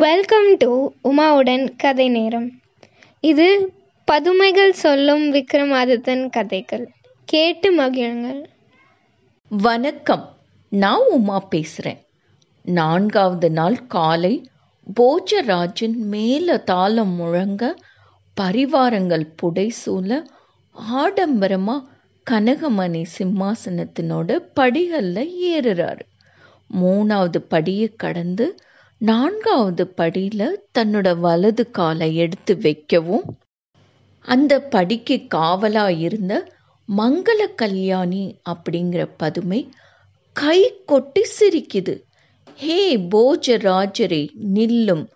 Welcome to உமாவுடன் கதை நேரம். இது பதுமைகள் சொல்லும் விக்ரமாதித்தன் கதைகள். கேட்டு மகிழுங்கள். வணக்கம். நான் உமா பேசுகிறேன் நான்காவது நாள் காலை போஜராஜன் மேல தாளம் முழங்க பரிவாரங்கள் புடைசூல ஆடம்பரமாக கனகமணி சிம்மாசனத்தினோட படிகளில் ஏறுறாரு. மூணாவது படியை கடந்து நான்காவது படியில் தன்னோட வலது காலை எடுத்து வைக்கவும் அந்த படிக்கு காவலாக இருந்த மங்கள கல்யாணி அப்படிங்கிற பதுமை கை கொட்டி சிரிக்குது. ஹே போஜராஜரே நில்லும்.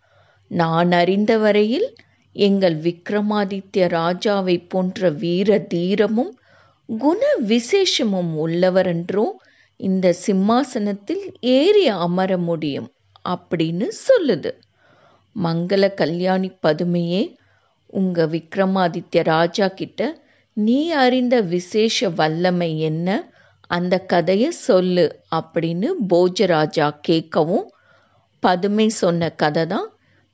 நான் அறிந்த வரையில் எங்கள் விக்ரமாதித்ய ராஜாவை போன்ற வீர தீரமும் குண விசேஷமும் உள்ளவரென்றோ இந்த சிம்மாசனத்தில் ஏறி அமர முடியும். அப்படின்னு சொல்லுது. மங்கள கல்யாணி பதுமையே உங்க விக்ரமாதித்ய ராஜா கிட்ட நீ அறிந்த விசேஷ வல்லமை என்ன? அந்த கதையை சொல்லு அப்படின்னு போஜராஜா கேட்கவும் பதுமை சொன்ன கதை தான்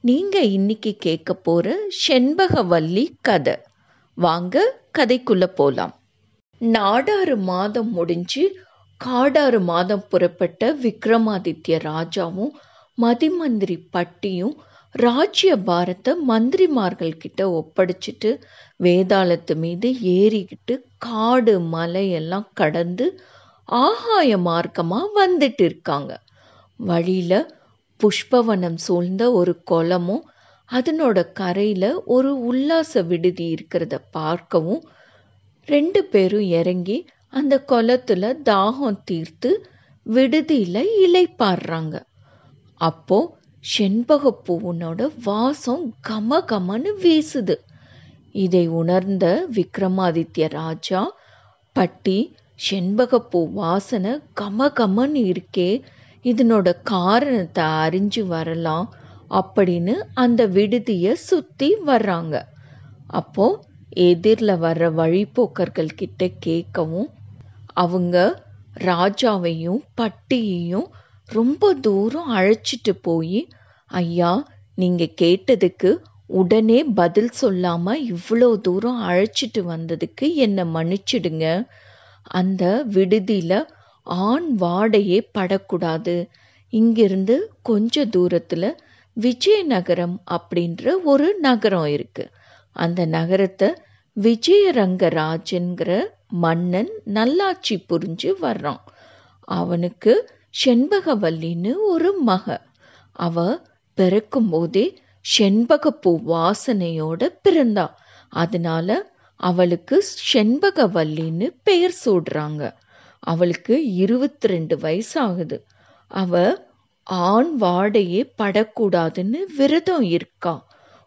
நீங்கள் இன்னைக்கு கேட்க போகிற செண்பகவல்லி கதை. வாங்க கதைக்குள்ளே போகலாம் நாடாறு மாதம் முடிஞ்சு காடாறு மாதம் புறப்பட்ட விக்ரமாதித்ய ராஜாவும் மதிமந்திரி பட்டியும் ராஜ்ய பாரத்தை மந்திரிமார்கள் கிட்ட ஒப்படைச்சிட்டு வேதாளத்து மீது ஏறிக்கிட்டு காடு மலையெல்லாம் கடந்து ஆகாய மார்க்கமாக வந்துட்டு இருக்காங்க. வழியில புஷ்பவனம் சூழ்ந்த ஒரு குளமும் அதனோட கரையில் ஒரு உல்லாச விடுதி இருக்கிறத பார்க்கவும் ரெண்டு பேரும் இறங்கி அந்த குளத்தில் தாகம் தீர்த்து விடுதியில் இலைப்பாடுறாங்க அப்போ செண்பக வாசம் கம கமன்னு வீசுது. இதை உணர்ந்த விக்ரமாதித்ய ராஜா பட்டி செண்பகப்பூ வாசனை கம கமன்னு இருக்கே இதனோட காரணத்தை அறிஞ்சு வரலாம் அப்படின்னு அந்த விடுதியை சுத்தி வர்றாங்க. அப்போ எதிரில் வர்ற வழிபோக்கர்கள் கிட்ட கேட்கவும் அவங்க ராஜாவையும் பட்டியையும் ரொம்ப தூரம் அழைச்சிட்டு போய் ஐயா நீங்க கேட்டதுக்கு உடனே பதில் சொல்லாம இவ்வளோ தூரம் அழைச்சிட்டு வந்ததுக்கு என்னை மன்னிச்சிடுங்க. அந்த விடுதியில ஆண் வாடையே படக்கூடாது. இங்கிருந்து கொஞ்ச தூரத்தில் விஜயநகரம் அப்படின்ற ஒரு நகரம் இருக்கு. அந்த நகரத்தை விஜயரங்கராஜன்கிற மன்னன் நல்லாட்சி புரிஞ்சு வர்றான். அவனுக்கு செண்பகவல்லின்னு ஒரு மக. அவ பிறக்கும் போதே செண்பகப்பூ வாசனையோட பிறந்தா. அதனால அவளுக்கு செண்பகவல்லின்னு பெயர் சூடுறாங்க. அவளுக்கு இருபத்தி ரெண்டு வயசு ஆகுது அவ ஆண் வாடையே படக்கூடாதுன்னு விரதம் இருக்கா.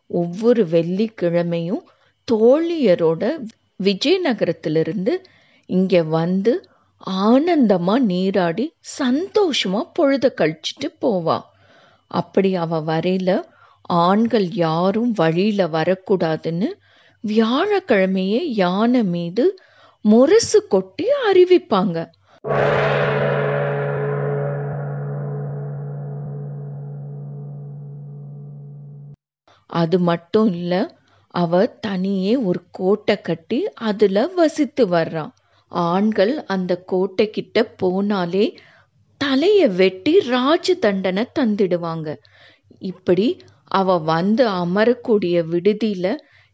ஒவ்வொரு வெள்ளிக்கிழமையும் தோழியரோட விஜயநகரத்திலிருந்து இங்கே வந்து ஆனந்தமா நீராடி சந்தோஷமா பொழுத கழிச்சிட்டு போவா. அப்படி அவ வரையில ஆண்கள் யாரும் வழியில வரக்கூடாதுன்னு வியாழக்கிழமையே யானை மீது முரசு கொட்டி அறிவிப்பாங்க. அது மட்டும் இல்ல அவ தனியே ஒரு கோட்டை கட்டி அதுல வசித்து வர்றான் ஆண்கள் அந்த கோட்டை கிட்ட போனாலே தலைய வெட்டி ராஜ தண்டனை தந்திடுவாங்க. இப்படி அவ வந்து அமரக்கூடிய விடுதியில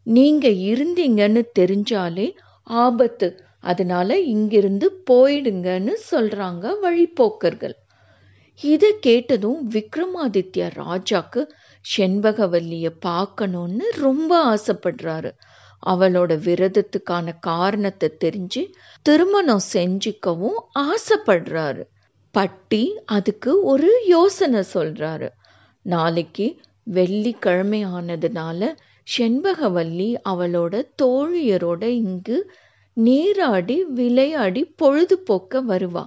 நீங்க இருந்தீங்கன்னு தெரிஞ்சாலே ஆபத்து. அதனால இங்கிருந்து போயிடுங்கன்னு சொல்றாங்க வழிப்போக்கர்கள் இதை கேட்டதும் விக்ரமாதித்ய ராஜாக்கு செண்பகவல்லிய பார்க்கணும்னு ரொம்ப ஆசைப்படுறாரு. அவளோட விரதத்துக்கான காரணத்தை தெரிஞ்சு திருமணம் செஞ்சுக்கவும் ஆசைப்படுறாரு. பட்டி அதுக்கு ஒரு யோசனை சொல்றாரு. நாளைக்கு வெள்ளிக்கிழமை ஆனதுனால செண்பகவல்லி அவளோட தோழியரோட இங்கு நீராடி விளையாடி பொழுதுபோக்க வருவா.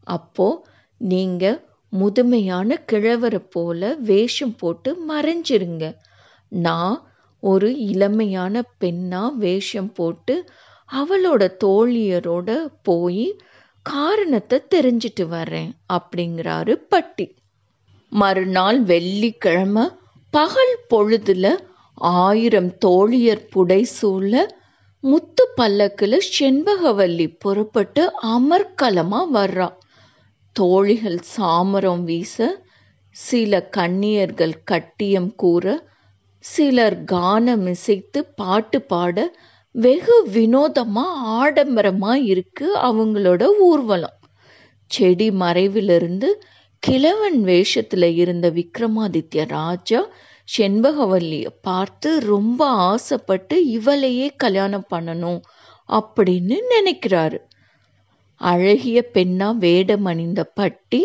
அப்போ நீங்க முதுமையான கிழவரை போல வேஷம் போட்டு மறைஞ்சிருங்க. நான் ஒரு இளமையான பெண்ணா வேஷம் போட்டு அவளோட தோழியரோட போய் காரணத்தை தெரிஞ்சிட்டு வரேன் அப்படிங்கிறாரு பட்டி. மறுநாள் வெள்ளிக்கிழமை பகல் பொழுதுல ஆயிரம் தோழியர் புடைசூழ முத்து பல்லக்கில் செண்பகவல்லி புறப்பட்டு அமர்க்கலமாக வர்றா. தோழிகள் சாமரம் வீச சில கண்ணியர்கள் கட்டியம் கூற சிலர் கானம் இசைத்து பாட்டு பாட வெகு வினோதமா ஆடம்பரமா இருக்கு அவங்களோட ஊர்வலம். செடி மறைவிலிருந்து கிழவன் வேஷத்துல இருந்த விக்ரமாதித்ய ராஜா செண்பகவல்லிய பார்த்து ரொம்ப ஆசைப்பட்டு இவளையே கல்யாணம் பண்ணணும் அப்படின்னு நினைக்கிறாரு. அழகிய பெண்ணா வேடம் அணிந்த பட்டி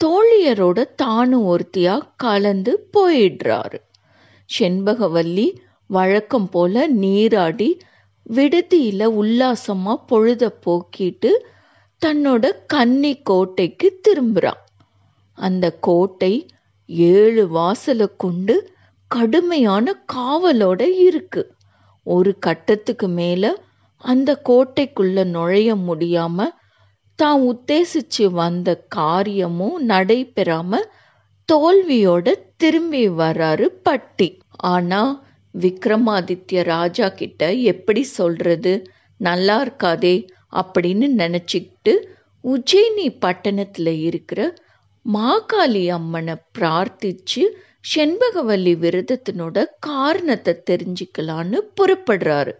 தோழியரோட தானும் ஒருத்தியா கலந்து போயிடுறாரு. செண்பகவல்லி வழக்கம் போல நீராடி விடுதியில உல்லாசமா பொழுத போக்கிட்டு தன்னோட கன்னி கோட்டைக்கு திரும்புறான். அந்த கோட்டை ஏழு வாசலை கொண்டு கடுமையான காவலோட இருக்கு. ஒரு கட்டத்துக்கு மேல அந்த கோட்டைக்குள்ள நுழைய முடியாம தான் உத்தேசிச்சு வந்த காரியமும் நடைபெறாம தோல்வியோட திரும்பி வர்றாரு பட்டி. ஆனா விக்ரமாதித்ய ராஜா கிட்ட எப்படி சொல்றது? நல்லா இருக்காதே அப்படின்னு நினச்சிக்கிட்டு உஜ்ஜயினி பட்டணத்தில் இருக்கிற மாகாளி அம்மனை பிரார்த்திச்சு செண்பகவல்லி விரதத்தினோட காரணத்தை தெரிஞ்சுக்கலான்னு புறப்படுறாரு.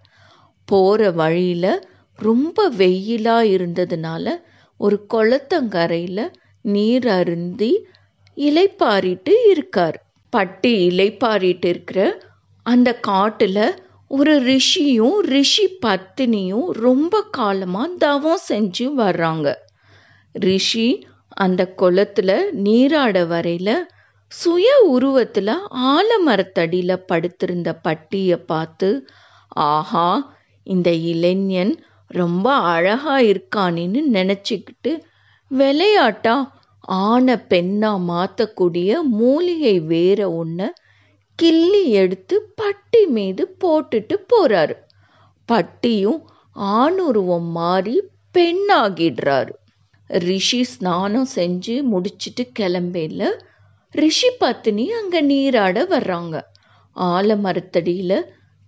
போகிற வழியில் ரொம்ப வெயிலா இருந்ததுனால ஒரு குளத்தங்கரையில் நீர் அருந்தி இலைப்பாரிட்டு இருக்கார். பட்டி இலைப்பாரிட்டு இருக்கிற அந்த காட்டில் ஒரு ரிஷியும் ரிஷி பத்தினியும் ரொம்ப காலமாக தவம் செஞ்சு வர்றாங்க. ரிஷி அந்த குளத்துல நீராட வரையில் சுய உருவத்தில் ஆலமரத்தடியில் படுத்திருந்த பட்டியை பார்த்து ஆஹா இந்த இளைஞன் ரொம்ப அழகா இருக்கானின்னு நினச்சிக்கிட்டு விளையாட்டா ஆன பெண்ணா மாத்தக்கூடிய மூலிகை வேற ஒன்ன கிள்ளி எடுத்து பட்டி மீது போட்டுட்டு போறாரு. பட்டியும் ஆணுருவம் மாறி பெண்ணாகிடுறாரு. ரிஷி ஸ்நானம் செஞ்சு முடிச்சிட்டு கிளம்பையில ரிஷி பத்தினி அங்க நீராட வர்றாங்க. ஆலமரத்தடியில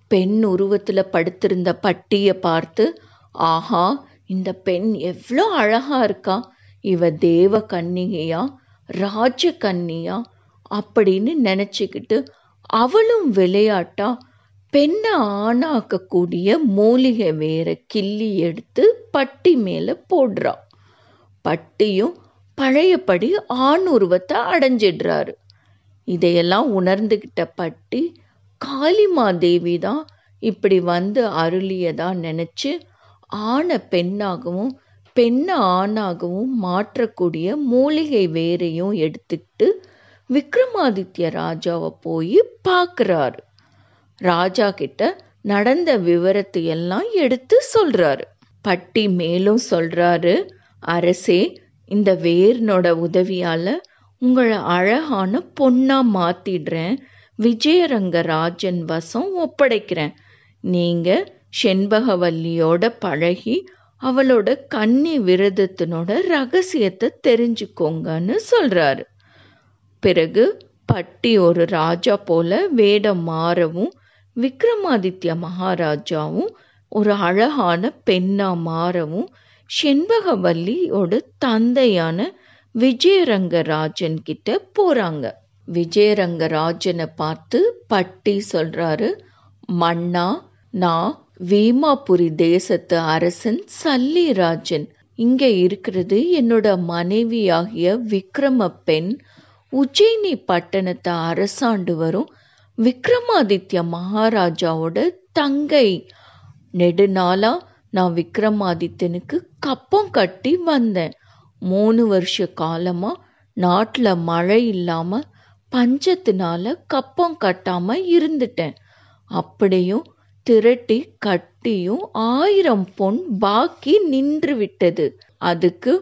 பெண் உருவத்துல படுத்திருந்த பட்டிய பார்த்து ஆஹா இந்த பெண் எவ்வளோ அழகா இருக்கா. இவ தேவ கன்னிகையா ராஜ கன்னியா அப்படின்னு நினச்சிக்கிட்டு அவளும் விளையாட்டா பெண்ணை ஆணாக்கக்கூடிய மூலிகை வேற கிள்ளி எடுத்து பட்டி மேலே போடுறா. பட்டியும் பழையபடி ஆண் உருவத்தை அடைஞ்சிடுறாரு. இதையெல்லாம் உணர்ந்துகிட்ட பட்டி காளிமாதேவி தான் இப்படி வந்து அருளியதா நினச்சி ஆணை பெண்ணாகவும் பெண்ணை ஆணாகவும் மாற்றக்கூடிய மூலிகை வேரையும் எடுத்துக்கிட்டு விக்ரமாதித்ய ராஜாவை போய் பார்க்குறாரு. ராஜா கிட்ட நடந்த விவரத்தை எல்லாம் எடுத்து சொல்றாரு. பட்டி மேலும் சொல்றாரு அரசே இந்த வேர்னோட உதவியால உங்களை அழகான பொண்ணா மாத்திடுறேன். விஜயரங்கராஜன் வசம் ஒப்படைக்கிறேன். நீங்க செண்பகவல்லியோட பழகி அவளோட கன்னி விரதத்தினோட ரகசியத்தை தெரிஞ்சுக்கோங்கன்னு சொல்றாரு. பிறகு பட்டி ஒரு ராஜா போல வேடம் மாறவும் விக்ரமாதித்ய மகாராஜாவும் ஒரு அழகான பெண்ணா மாறவும் செண்பகவல்லியோட தந்தையான விஜயரங்கராஜன் கிட்ட போறாங்க. விஜயரங்கராஜனை பார்த்து பட்டி சொல்றாரு மன்னா நான் வீமாபுரி தேசத்து அரசன் சல்லிராஜன். இங்க இருக்கிறது என்னோட மனைவியாகிய விக்ரம பெண் உஜ்ஜயினி பட்டணத்தை அரசாண்டு வரும் விக்ரமாதித்ய மகாராஜாவோட தங்கை. நெடுநாளா நான் விக்ரமாதித்யனுக்கு கப்பம் கட்டி வந்தேன். மூணு வருஷ காலமா நாட்டில் மழை இல்லாம பஞ்சத்தினால கப்பம் கட்டாம இருந்துட்டேன். அப்படியும் திரட்டி கட்டியும் ஆயிரம் பொன் பாக்கி நின்று விட்டது அதுக்கு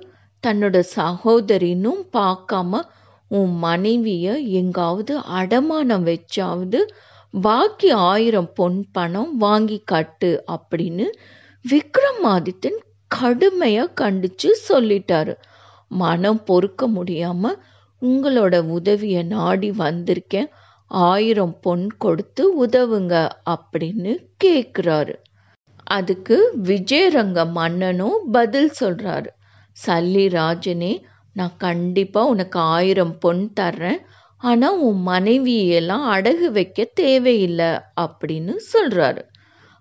தன்னோட சகோதரினும் பார்க்காம உன் மனைவிய எங்காவது அடமானம் வச்சாவது பாக்கி ஆயிரம் பொன் பணம் வாங்கி கட்டு அப்படின்னு விக்ரமாதித்தன் கடுமையா கண்டிச்சு சொல்லிட்டாரு. மனம் பொறுக்க முடியாம உங்களோட உதவியை நாடி வந்திருக்கேன். ஆயிரம் பொன் கொடுத்து உதவுங்க அப்படின்னு கேட்குறாரு அதுக்கு விஜயரங்க மன்னனும் பதில் சொல்றாரு. சல்லி ராஜனே நான் கண்டிப்பா உனக்கு ஆயிரம் பொன் தர்றேன். ஆனால் உன் மனைவியெல்லாம் அடகு வைக்க தேவையில்லை அப்படின்னு சொல்றாரு.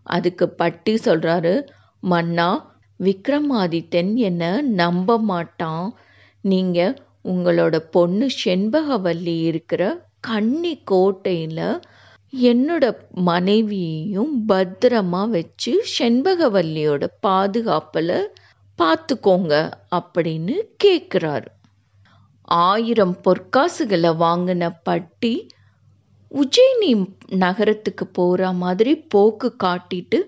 அதுக்கு பட்டி சொல்றாரு. மன்னா விக்ரமாதித்தன் என்ன நம்ப மாட்டான். நீங்க உங்களோட பொண்ணு செண்பகவல்லி இருக்கிற கன்னி கோட்டையில் என்னோட மனைவியையும் பத்திரமா வச்சு செண்பகவல்லியோட பாதுகாப்பில் பார்த்துக்கோங்க அப்படின்னு கேட்குறாரு ஆயிரம் பொற்காசுகளை வாங்கின பட்டி உஜயினி நகரத்துக்கு போகிற மாதிரி போக்கு காட்டிட்டு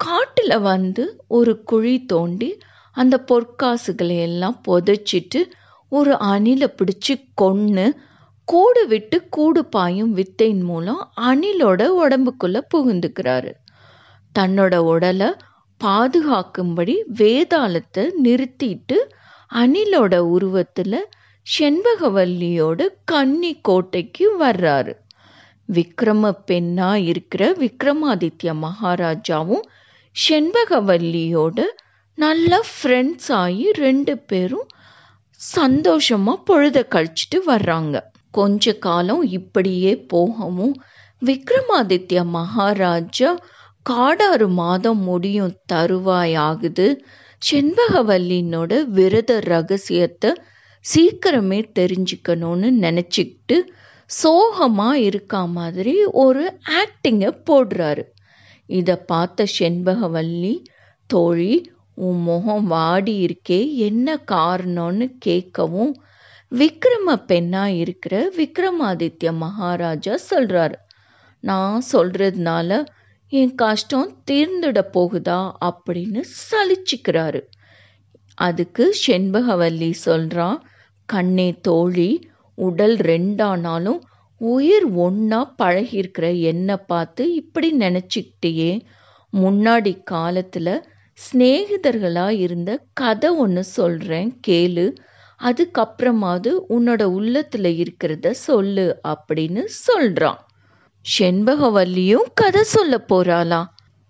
காட்டில் வந்து ஒரு குழி தோண்டி அந்த பொற்காசுகளை எல்லாம் புதைச்சிட்டு ஒரு அணிலை பிடிச்சி கொன்று கூடு விட்டு கூடு பாயும் வித்தையின் மூலம் அணிலோட உடம்புக்குள்ள புகுந்துக்கிறாரு. தன்னோட உடலை பாதுகாக்கும்படி வேதாளத்தை நிறுத்திட்டு அணிலோட உருவத்துல செண்பகவல்லியோட கன்னி கோட்டைக்கு வர்றாரு. விக்ரம பெண்ணா இருக்கிற விக்ரமாதித்ய மகாராஜாவும் செண்பகவல்லியோட நல்ல ஃப்ரெண்ட்ஸ் ஆகி ரெண்டு பேரும் சந்தோஷமா பொழுத கழிச்சிட்டு வர்றாங்க. கொஞ்ச காலம் இப்படியே போகவும் விக்ரமாதித்ய மகாராஜா காடாறு மாதம் முடியும் தருவாய் ஆகுது செண்பகவல்லினோட விரத ரகசியத்தை சீக்கிரமே தெரிஞ்சுக்கணும்னு நினச்சிக்கிட்டு சோகமா இருக்கா மாதிரி ஒரு ஆக்டிங்கை போடுறாரு. இதை பார்த்த செண்பகவல்லி தோழி உன் முகம் வாடி இருக்கே என்ன காரணம்னு கேட்கவும் விக்ரம பெண்ணா இருக்கிற விக்ரமாதித்ய மகாராஜா சொல்றாரு. நான் சொல்றதுனால என் கஷ்டம் தீர்ந்துட போகுதா அப்படின்னு சலிச்சுக்கிறாரு. அதுக்கு செண்பகவல்லி சொல்றான் கண்ணே தோழி உடல் ரெண்டானாலும் உயிர் ஒன்னா பழகியிருக்கிற என்னை பார்த்து இப்படி நினச்சிக்கிட்டேயே. முன்னாடி காலத்தில் சிநேகிதர்களாக இருந்த கதை ஒன்று சொல்கிறேன் கேளு. அதுக்கப்புறமாவது உன்னோட உள்ளத்துல இருக்கிறத சொல்லு அப்படின்னு சொல்றான். செண்பகவல்லியும் கதை சொல்ல போறாளா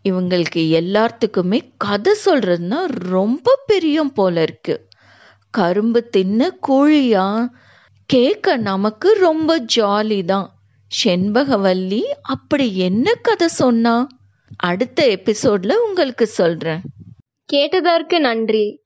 இவங்களுக்கு எல்லாத்துக்குமே கதை சொல்றதுன்னா ரொம்ப பிரியம் போல இருக்கு. கரும்பு தின்ன கூழியா? கேட்க நமக்கு ரொம்ப ஜாலி தான் செண்பகவல்லி அப்படி என்ன கதை சொன்னா? அடுத்த எபிசோட்ல உங்களுக்கு சொல்றேன். கேட்டதற்கு நன்றி.